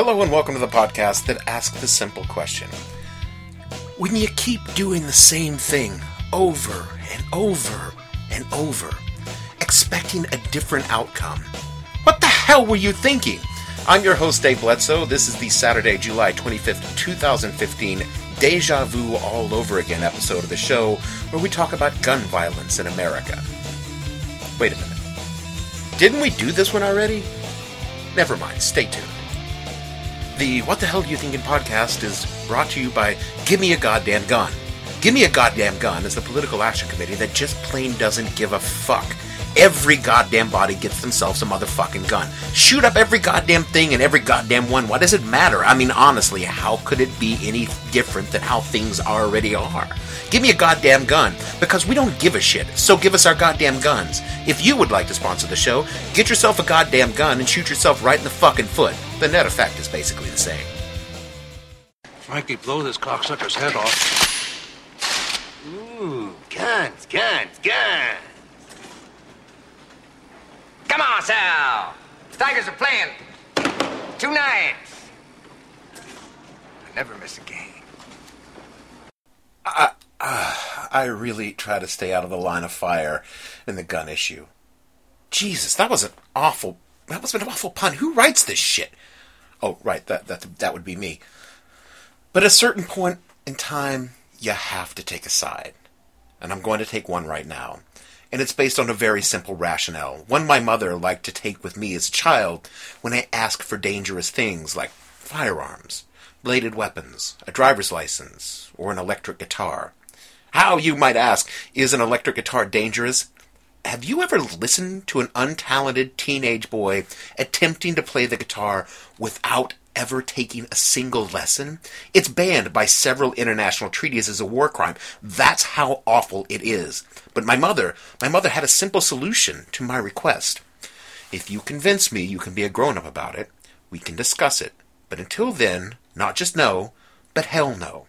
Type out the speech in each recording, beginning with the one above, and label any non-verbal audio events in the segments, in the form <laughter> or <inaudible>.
Hello and welcome to the podcast that asks the simple question. When you keep doing the same thing over and over and over, expecting a different outcome, what the hell were you thinking? I'm your host, Dave Bledsoe. This is the Saturday, July 25th, 2015 Deja Vu All Over Again episode of the show where we talk about gun violence in America. Wait a minute. Didn't we do this one already? Never mind, stay tuned. The What the Hell Do You Thinking podcast is brought to you by Give Me a Goddamn Gun. Give Me a Goddamn Gun is the political action committee that just plain doesn't give a fuck. Every goddamn body gets themselves a motherfucking gun. Shoot up every goddamn thing and every goddamn one. Why does it matter? I mean, honestly, how could it be any different than how things already are? Give me a goddamn gun because we don't give a shit. So give us our goddamn guns. If you would like to sponsor the show, get yourself a goddamn gun and shoot yourself right in the fucking foot. The net effect is basically the same. Frankie, blow this cocksucker's head off. Ooh, guns, guns, guns. Come on, Sal. The Tigers are playing two nights. I never miss a game. I really try to stay out of the line of fire in the gun issue. Jesus, that was an awful. That was an awful pun. Who writes this shit? Oh, right, that that that would be me. But at a certain point in time, you have to take a side, and I'm going to take one right now. And it's based on a very simple rationale, one my mother liked to take with me as a child when I asked for dangerous things like firearms, bladed weapons, a driver's license, or an electric guitar. How, you might ask, is an electric guitar dangerous? Have you ever listened to an untalented teenage boy attempting to play the guitar without ever taking a single lesson? It's banned by several international treaties as a war crime. That's how awful it is. But my mother, my mother had a simple solution to my request. If you convince me you can be a grown up about it, we can discuss it. But until then, not just no, but hell no.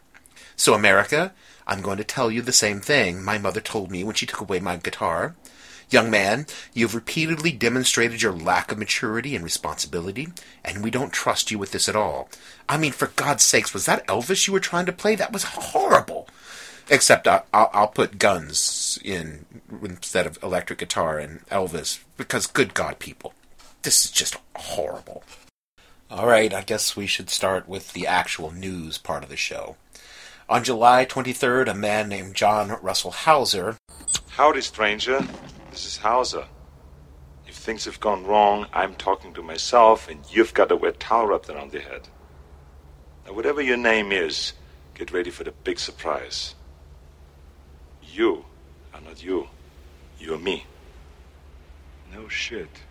So, America, I'm going to tell you the same thing my mother told me when she took away my guitar. Young man, you have repeatedly demonstrated your lack of maturity and responsibility, and we don't trust you with this at all. I mean, for God's sakes, was that Elvis you were trying to play? That was horrible. Except I, I'll, I'll put guns in instead of electric guitar and Elvis, because good God, people, this is just horrible. All right, I guess we should start with the actual news part of the show. On July 23rd, a man named John Russell Hauser Howdy, stranger. This is Hauser. If things have gone wrong, I'm talking to myself, and you've got a wet towel wrapped around your head. Now, whatever your name is, get ready for the big surprise. You are not you. You're me. No shit.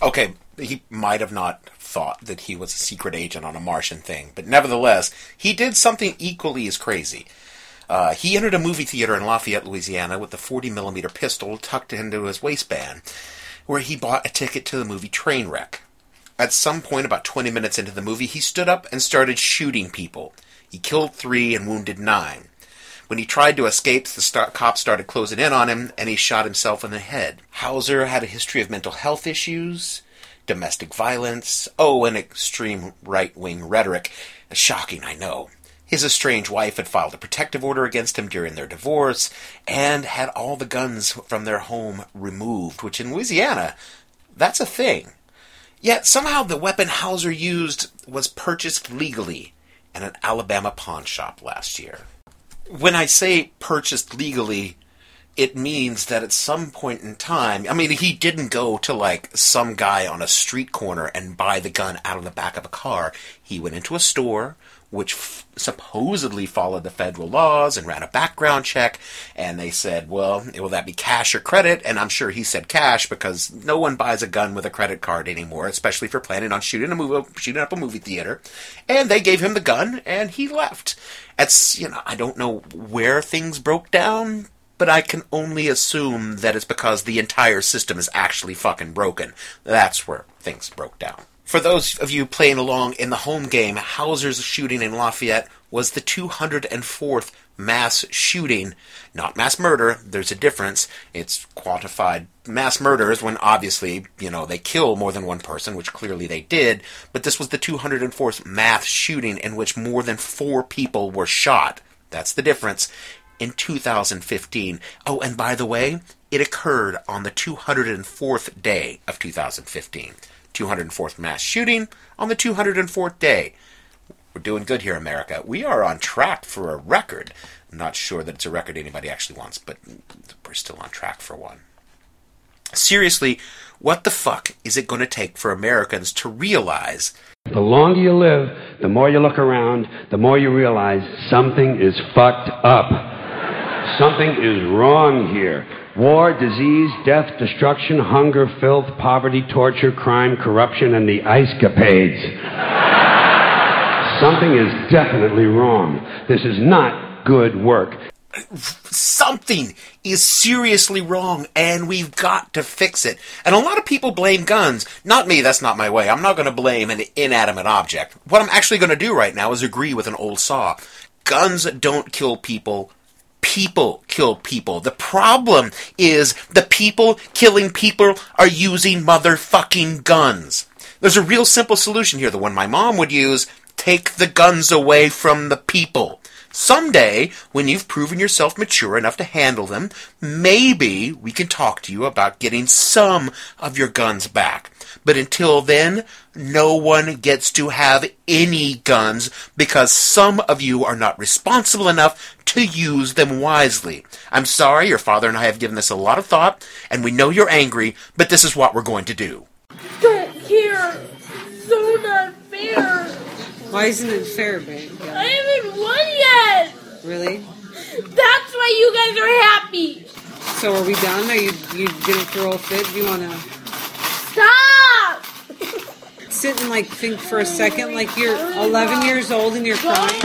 Okay, he might have not thought that he was a secret agent on a Martian thing, but nevertheless, he did something equally as crazy. Uh, he entered a movie theater in Lafayette, Louisiana, with a 40 millimeter pistol tucked into his waistband, where he bought a ticket to the movie Trainwreck. At some point, about 20 minutes into the movie, he stood up and started shooting people. He killed three and wounded nine. When he tried to escape, the cops started closing in on him, and he shot himself in the head. Hauser had a history of mental health issues, domestic violence, oh, and extreme right wing rhetoric. Shocking, I know. His estranged wife had filed a protective order against him during their divorce and had all the guns from their home removed, which in Louisiana, that's a thing. Yet somehow the weapon Hauser used was purchased legally at an Alabama pawn shop last year. When I say purchased legally, it means that at some point in time, I mean, he didn't go to like some guy on a street corner and buy the gun out of the back of a car. He went into a store, which f- supposedly followed the federal laws and ran a background check. And they said, well, will that be cash or credit? And I'm sure he said cash because no one buys a gun with a credit card anymore, especially if you're planning on shooting a movie, shooting up a movie theater. And they gave him the gun and he left. It's, you know, I don't know where things broke down, but I can only assume that it's because the entire system is actually fucking broken. That's where things broke down. For those of you playing along in the home game, Hauser's shooting in Lafayette was the 204th mass shooting, not mass murder. There's a difference. It's quantified mass murders when obviously, you know, they kill more than one person, which clearly they did, but this was the 204th mass shooting in which more than four people were shot. That's the difference in 2015. Oh, and by the way, it occurred on the 204th day of 2015. 204th mass shooting on the 204th day. We're doing good here, America. We are on track for a record. I'm not sure that it's a record anybody actually wants, but we're still on track for one. Seriously, what the fuck is it going to take for Americans to realize The longer you live, the more you look around, the more you realize something is fucked up. Something is wrong here. War, disease, death, destruction, hunger, filth, poverty, torture, crime, corruption, and the ice capades. Something is definitely wrong. This is not good work. something is seriously wrong and we've got to fix it. And a lot of people blame guns. Not me, that's not my way. I'm not going to blame an inanimate object. What I'm actually going to do right now is agree with an old saw. Guns don't kill people. People kill people. The problem is the people killing people are using motherfucking guns. There's a real simple solution here, the one my mom would use. Take the guns away from the people. Someday, when you've proven yourself mature enough to handle them, maybe we can talk to you about getting some of your guns back. But until then, no one gets to have any guns because some of you are not responsible enough to use them wisely. I'm sorry, your father and I have given this a lot of thought, and we know you're angry, but this is what we're going to do. Care. So not fair. Why isn't it fair, babe? I haven't won yet. Really? That's why you guys are happy. So are we done? Are you you gonna throw a fit? Do you wanna Stop. sit and like think for a second, like you're 11 years old and you're crying?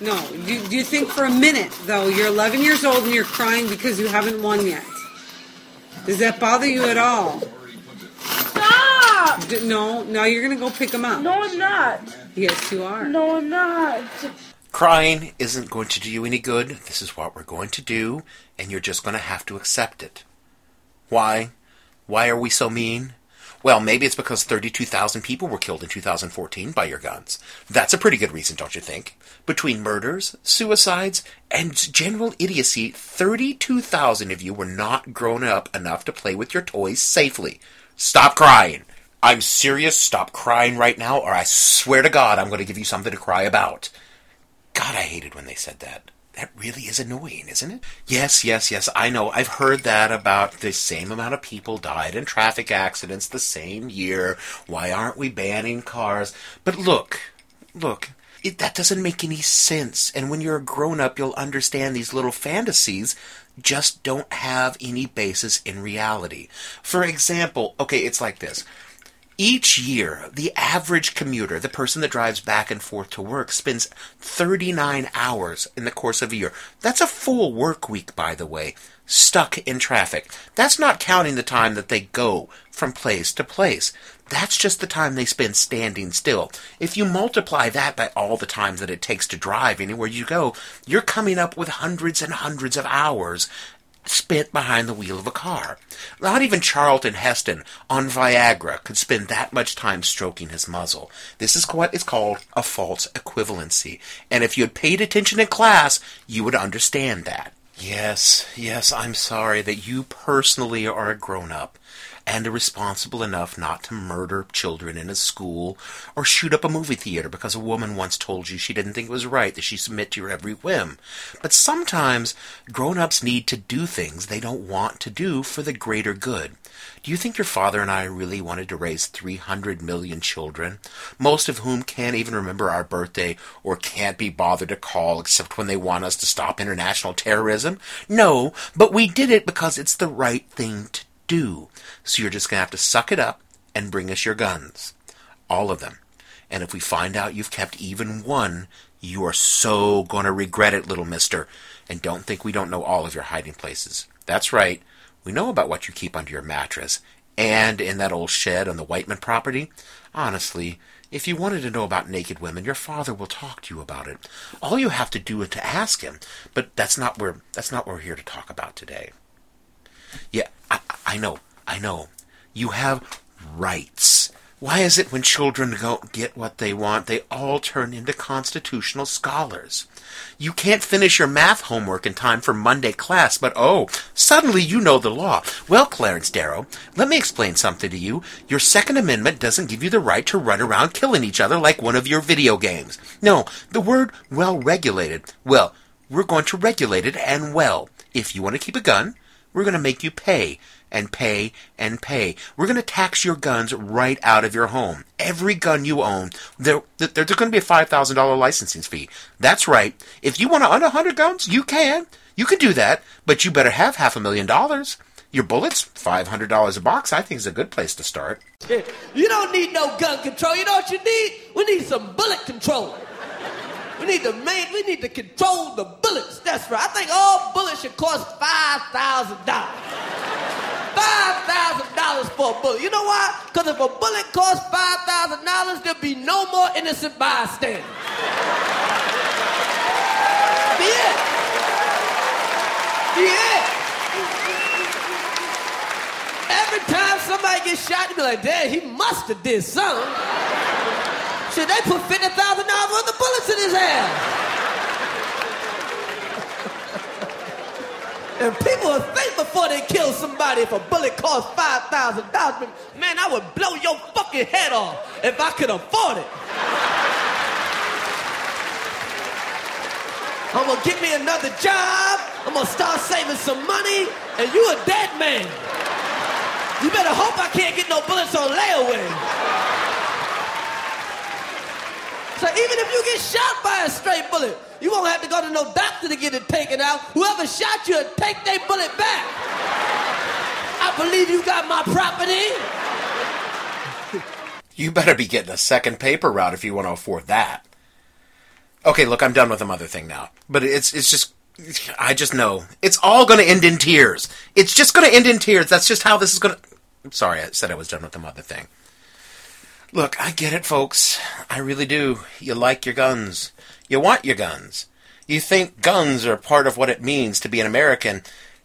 No. Do, do you think for a minute though you're 11 years old and you're crying because you haven't won yet? Does that bother you at all? Stop. D- no. Now you're gonna go pick them up. No, I'm not. Yes, you are. No, I'm not. Crying isn't going to do you any good. This is what we're going to do, and you're just going to have to accept it. Why? Why are we so mean? Well, maybe it's because 32,000 people were killed in 2014 by your guns. That's a pretty good reason, don't you think? Between murders, suicides, and general idiocy, 32,000 of you were not grown up enough to play with your toys safely. Stop crying. I'm serious. Stop crying right now, or I swear to God I'm going to give you something to cry about. God, I hated when they said that. That really is annoying, isn't it? Yes, yes, yes, I know. I've heard that about the same amount of people died in traffic accidents the same year. Why aren't we banning cars? But look, look, it, that doesn't make any sense. And when you're a grown up, you'll understand these little fantasies just don't have any basis in reality. For example, okay, it's like this. Each year, the average commuter, the person that drives back and forth to work, spends 39 hours in the course of a year. That's a full work week, by the way, stuck in traffic. That's not counting the time that they go from place to place. That's just the time they spend standing still. If you multiply that by all the time that it takes to drive anywhere you go, you're coming up with hundreds and hundreds of hours spent behind the wheel of a car. Not even Charlton Heston on Viagra could spend that much time stroking his muzzle. This is what is called a false equivalency. And if you had paid attention in class, you would understand that. Yes, yes, I'm sorry that you personally are a grown up. And irresponsible enough not to murder children in a school or shoot up a movie theater because a woman once told you she didn't think it was right that she submit to your every whim. But sometimes grown-ups need to do things they don't want to do for the greater good. Do you think your father and I really wanted to raise 300 million children, most of whom can't even remember our birthday or can't be bothered to call except when they want us to stop international terrorism? No, but we did it because it's the right thing to do. So you're just going to have to suck it up and bring us your guns. All of them. And if we find out you've kept even one, you are so going to regret it, little mister. And don't think we don't know all of your hiding places. That's right. We know about what you keep under your mattress and in that old shed on the Whiteman property. Honestly, if you wanted to know about naked women, your father will talk to you about it. All you have to do is to ask him. But that's not where that's not what we're here to talk about today. Yeah, I, I know, I know. You have rights. Why is it when children don't get what they want, they all turn into constitutional scholars? You can't finish your math homework in time for Monday class, but oh, suddenly you know the law. Well, Clarence Darrow, let me explain something to you. Your Second Amendment doesn't give you the right to run around killing each other like one of your video games. No, the word well regulated. Well, we're going to regulate it and well. If you want to keep a gun, we're going to make you pay and pay and pay. We're going to tax your guns right out of your home. Every gun you own, there, there, there's going to be a $5,000 licensing fee. That's right. If you want to own 100 guns, you can. You can do that, but you better have half a million dollars. Your bullets, $500 a box, I think is a good place to start. <laughs> You don't need no gun control. You know what you need? We need some bullet control. We need to main, we need to control the bullets. That's right. I think all bullets should cost five thousand dollars. Five thousand dollars for a bullet. You know why? Because if a bullet costs five thousand dollars, there'll be no more innocent bystanders. Be it. Be it. Every time somebody gets shot, you be like, damn, he must have did something. Should they put fifty thousand dollars worth of bullets in his ass? And people will think before they kill somebody if a bullet thousand dollars. Man, I would blow your fucking head off if I could afford it. I'm gonna get me another job. I'm gonna start saving some money, and you a dead man. You better hope I can't get no bullets on layaway. So even if you get shot by a straight bullet, you won't have to go to no doctor to get it taken out. Whoever shot you, take their bullet back. I believe you got my property. You better be getting a second paper route if you want to afford that. Okay, look, I'm done with the mother thing now. But it's it's just I just know it's all going to end in tears. It's just going to end in tears. That's just how this is going to. I'm sorry, I said I was done with the mother thing. Look, I get it, folks. I really do. You like your guns. You want your guns. You think guns are part of what it means to be an American.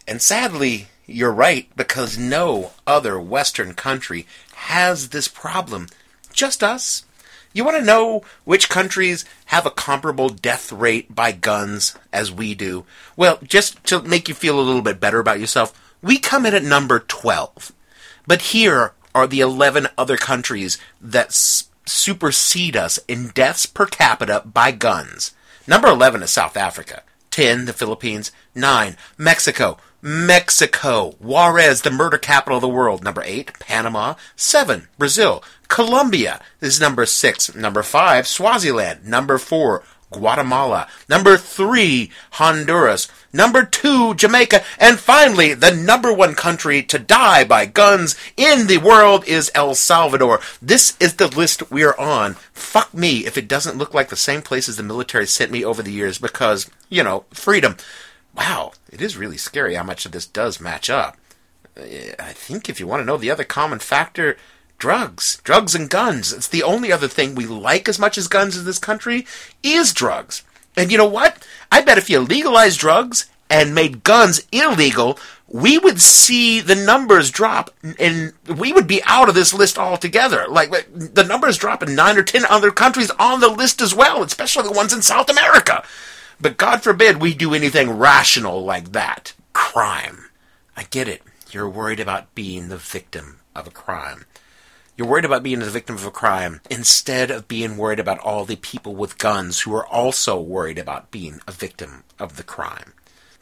And sadly, you're right, because no other Western country has this problem. Just us. You want to know which countries have a comparable death rate by guns as we do? Well, just to make you feel a little bit better about yourself, we come in at number 12. But here are the 11 other countries that supersede us in deaths per capita by guns. Number 11 is South Africa. 10, the Philippines. 9, Mexico. Mexico. Juarez, the murder capital of the world. Number 8, Panama. 7, Brazil. Colombia is number 6. Number 5, Swaziland. Number 4, Guatemala. Number 3, Honduras. Number 2, Jamaica. And finally, the number one country to die by guns in the world is El Salvador. This is the list we are on. Fuck me if it doesn't look like the same places the military sent me over the years because, you know, freedom. Wow, it is really scary how much of this does match up. Eh, I think if you want to know the other common factor, drugs. Drugs and guns. It's the only other thing we like as much as guns in this country is drugs. And you know what? I bet if you legalized drugs and made guns illegal, we would see the numbers drop and we would be out of this list altogether. Like the numbers drop in nine or ten other countries on the list as well, especially the ones in South America. But God forbid we do anything rational like that. Crime. I get it. You're worried about being the victim. of a crime. You're worried about being the victim of a crime instead of being worried about all the people with guns who are also worried about being a victim of the crime.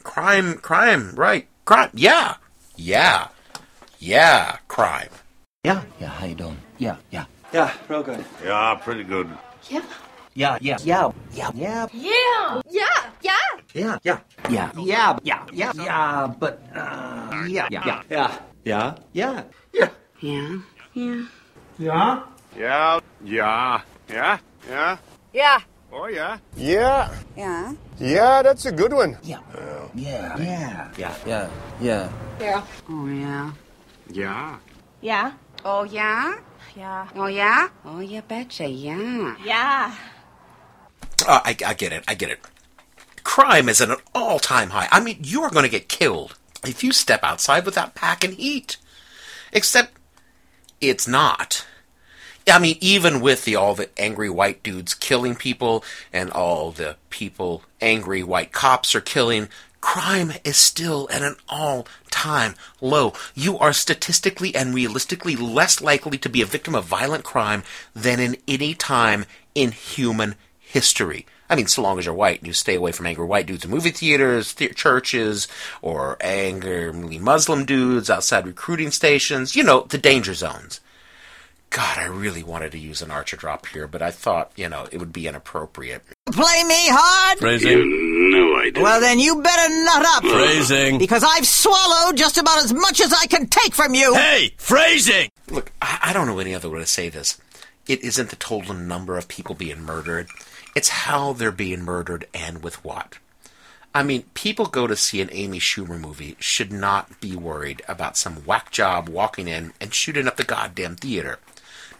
Crime, crime, right. Crime, yeah. Yeah. Yeah, crime. Yeah, yeah, how you doing? Yeah, yeah. Yeah, real good. Yeah, pretty good. Yeah. Yeah, yeah, yeah, yeah, yeah, Yeah. Yeah. Yeah. yeah, yeah, yeah, yeah, yeah, yeah, yeah, but, uh, yeah, yeah, Yeah. Yeah. Yeah. yeah. Yeah. Yeah. Yeah. Yeah, yeah, yeah, yeah. Yeah. Oh, yeah. Yeah, Yeah. yeah, that's a good one. Yeah, yeah, yeah. Yeah. Yeah. Yeah. Yeah. Oh, yeah. Yeah. Yeah. Oh, yeah? Yeah. Oh, yeah? Oh, you betcha, yeah. Yeah. Uh, I, I get it. I get it. Crime is at an all-time high. I mean, you are going to get killed if you step outside without packing heat. Except, it's not. I mean, even with the all the angry white dudes killing people and all the people angry white cops are killing, crime is still at an all-time low. You are statistically and realistically less likely to be a victim of violent crime than in any time in human history. I mean, so long as you're white and you stay away from angry white dudes in movie theaters, the- churches, or angry Muslim dudes outside recruiting stations, you know, the danger zones. God, I really wanted to use an Archer drop here, but I thought, you know, it would be inappropriate. Play me hard? Phrasing? No, I Well, then you better nut up. Phrasing. Because I've swallowed just about as much as I can take from you. Hey, phrasing! Look, I, I don't know any other way to say this. It isn't the total number of people being murdered, it's how they're being murdered and with what. I mean, people go to see an Amy Schumer movie should not be worried about some whack job walking in and shooting up the goddamn theater.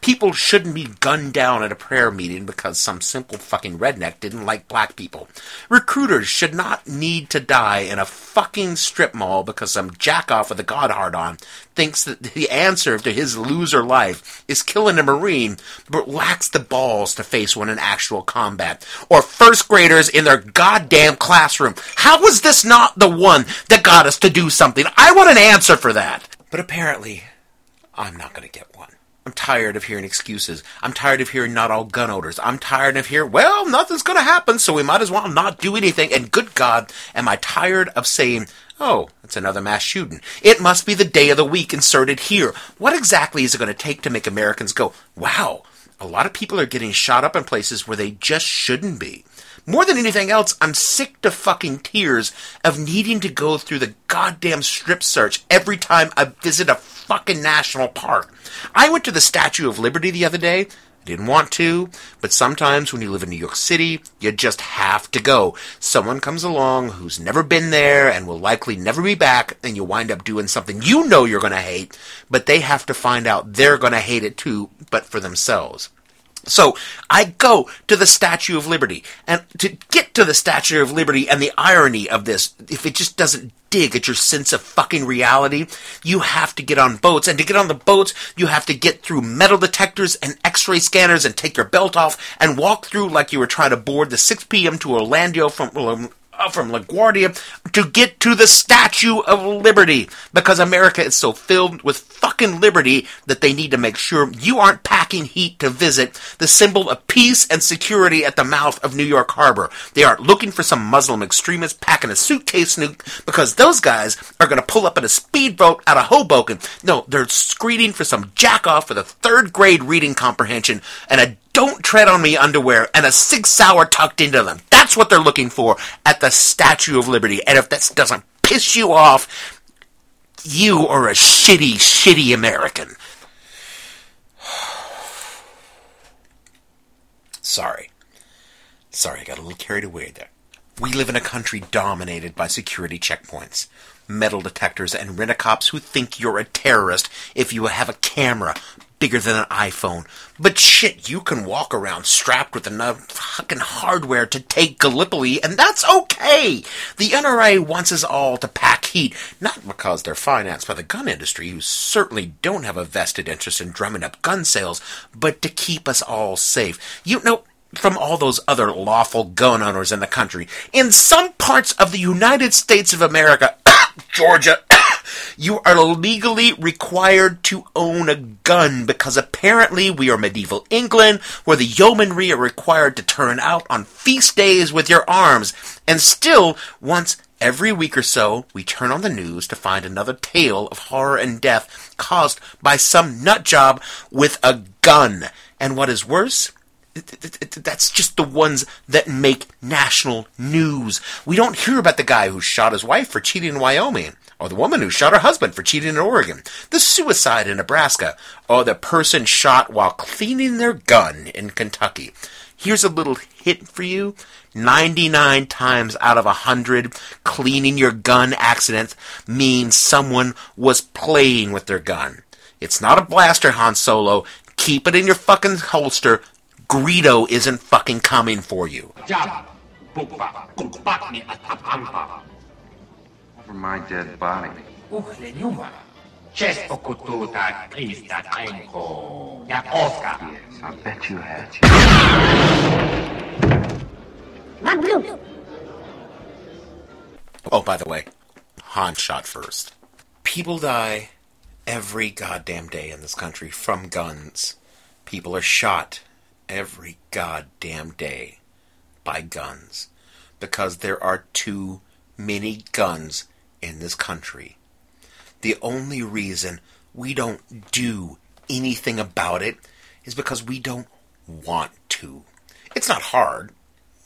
People shouldn't be gunned down at a prayer meeting because some simple fucking redneck didn't like black people. Recruiters should not need to die in a fucking strip mall because some jackoff with a god hard on thinks that the answer to his loser life is killing a marine, but lacks the balls to face one in actual combat. Or first graders in their goddamn classroom. How was this not the one that got us to do something? I want an answer for that. But apparently, I'm not going to get one. I'm tired of hearing excuses. I'm tired of hearing not all gun owners. I'm tired of hearing, well, nothing's going to happen, so we might as well not do anything. And good God, am I tired of saying, oh, it's another mass shooting. It must be the day of the week inserted here. What exactly is it going to take to make Americans go, wow, a lot of people are getting shot up in places where they just shouldn't be? More than anything else, I'm sick to fucking tears of needing to go through the goddamn strip search every time I visit a fucking national park. I went to the Statue of Liberty the other day. I didn't want to, but sometimes when you live in New York City, you just have to go. Someone comes along who's never been there and will likely never be back, and you wind up doing something you know you're going to hate, but they have to find out they're going to hate it too, but for themselves. So I go to the Statue of Liberty, and to get to the Statue of Liberty and the irony of this, if it just doesn't dig at your sense of fucking reality, you have to get on boats, and to get on the boats, you have to get through metal detectors and x-ray scanners and take your belt off and walk through like you were trying to board the 6 p.m. to Orlando from Uh, from LaGuardia to get to the Statue of Liberty because America is so filled with fucking liberty that they need to make sure you aren't packing heat to visit the symbol of peace and security at the mouth of New York Harbor. They aren't looking for some Muslim extremist packing a suitcase nuke because those guys are going to pull up in a speedboat out of Hoboken. No, they're screening for some jackoff with a third grade reading comprehension and a don't tread on me underwear and a six sour tucked into them. That's what they're looking for at the Statue of Liberty. And if that doesn't piss you off, you are a shitty, shitty American. <sighs> Sorry. Sorry, I got a little carried away there. We live in a country dominated by security checkpoints, metal detectors, and rent-a-cops who think you're a terrorist if you have a camera bigger than an iPhone. But shit, you can walk around strapped with enough fucking hardware to take Gallipoli, and that's okay. The NRA wants us all to pack heat, not because they're financed by the gun industry, who certainly don't have a vested interest in drumming up gun sales, but to keep us all safe. You know, from all those other lawful gun owners in the country. In some parts of the United States of America, <coughs> Georgia, You are legally required to own a gun because apparently we are medieval England where the yeomanry are required to turn out on feast days with your arms. And still, once every week or so, we turn on the news to find another tale of horror and death caused by some nut job with a gun. And what is worse, that's just the ones that make national news. We don't hear about the guy who shot his wife for cheating in Wyoming, or the woman who shot her husband for cheating in Oregon, the suicide in Nebraska, or the person shot while cleaning their gun in Kentucky. Here's a little hint for you. 99 times out of 100, cleaning your gun accidents means someone was playing with their gun. It's not a blaster, Han Solo. Keep it in your fucking holster. Greedo isn't fucking coming for you. Over my dead body. Yes, I bet you had. Oh, by the way, Han shot first. People die every goddamn day in this country from guns. People are shot every goddamn day by guns because there are too many guns in this country. The only reason we don't do anything about it is because we don't want to. It's not hard.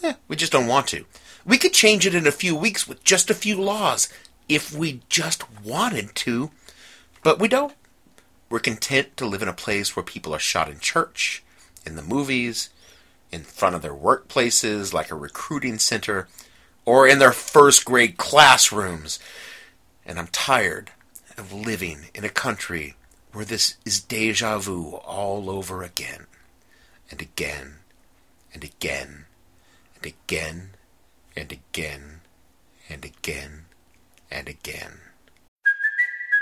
Eh, we just don't want to. We could change it in a few weeks with just a few laws if we just wanted to, but we don't. We're content to live in a place where people are shot in church, in the movies, in front of their workplaces like a recruiting center, or in their first grade classrooms. And I'm tired of living in a country where this is deja vu all over again, and again, and again, and again, and again, and again, and again.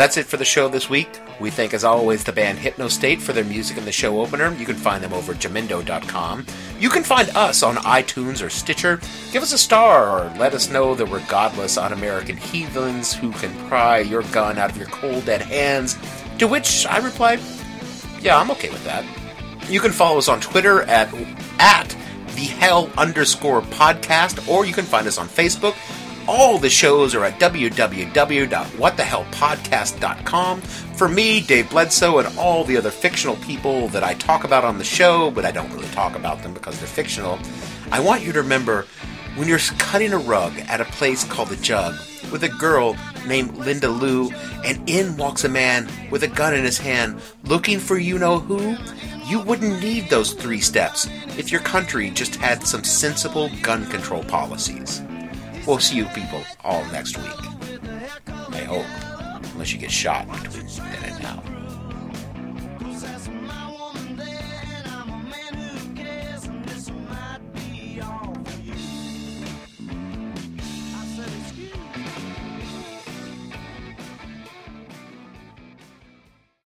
That's it for the show this week. We thank, as always, the band Hypnostate for their music in the show opener. You can find them over at jamendo.com. You can find us on iTunes or Stitcher. Give us a star or let us know that we're godless, un American heathens who can pry your gun out of your cold, dead hands. To which I replied, Yeah, I'm okay with that. You can follow us on Twitter at, at the hell underscore podcast, or you can find us on Facebook all the shows are at www.whatthehellpodcast.com. For me, Dave Bledsoe, and all the other fictional people that I talk about on the show, but I don't really talk about them because they're fictional, I want you to remember when you're cutting a rug at a place called The Jug with a girl named Linda Lou, and in walks a man with a gun in his hand looking for you know who, you wouldn't need those three steps if your country just had some sensible gun control policies. We'll see you people all next week. I hope. Unless you get shot between then and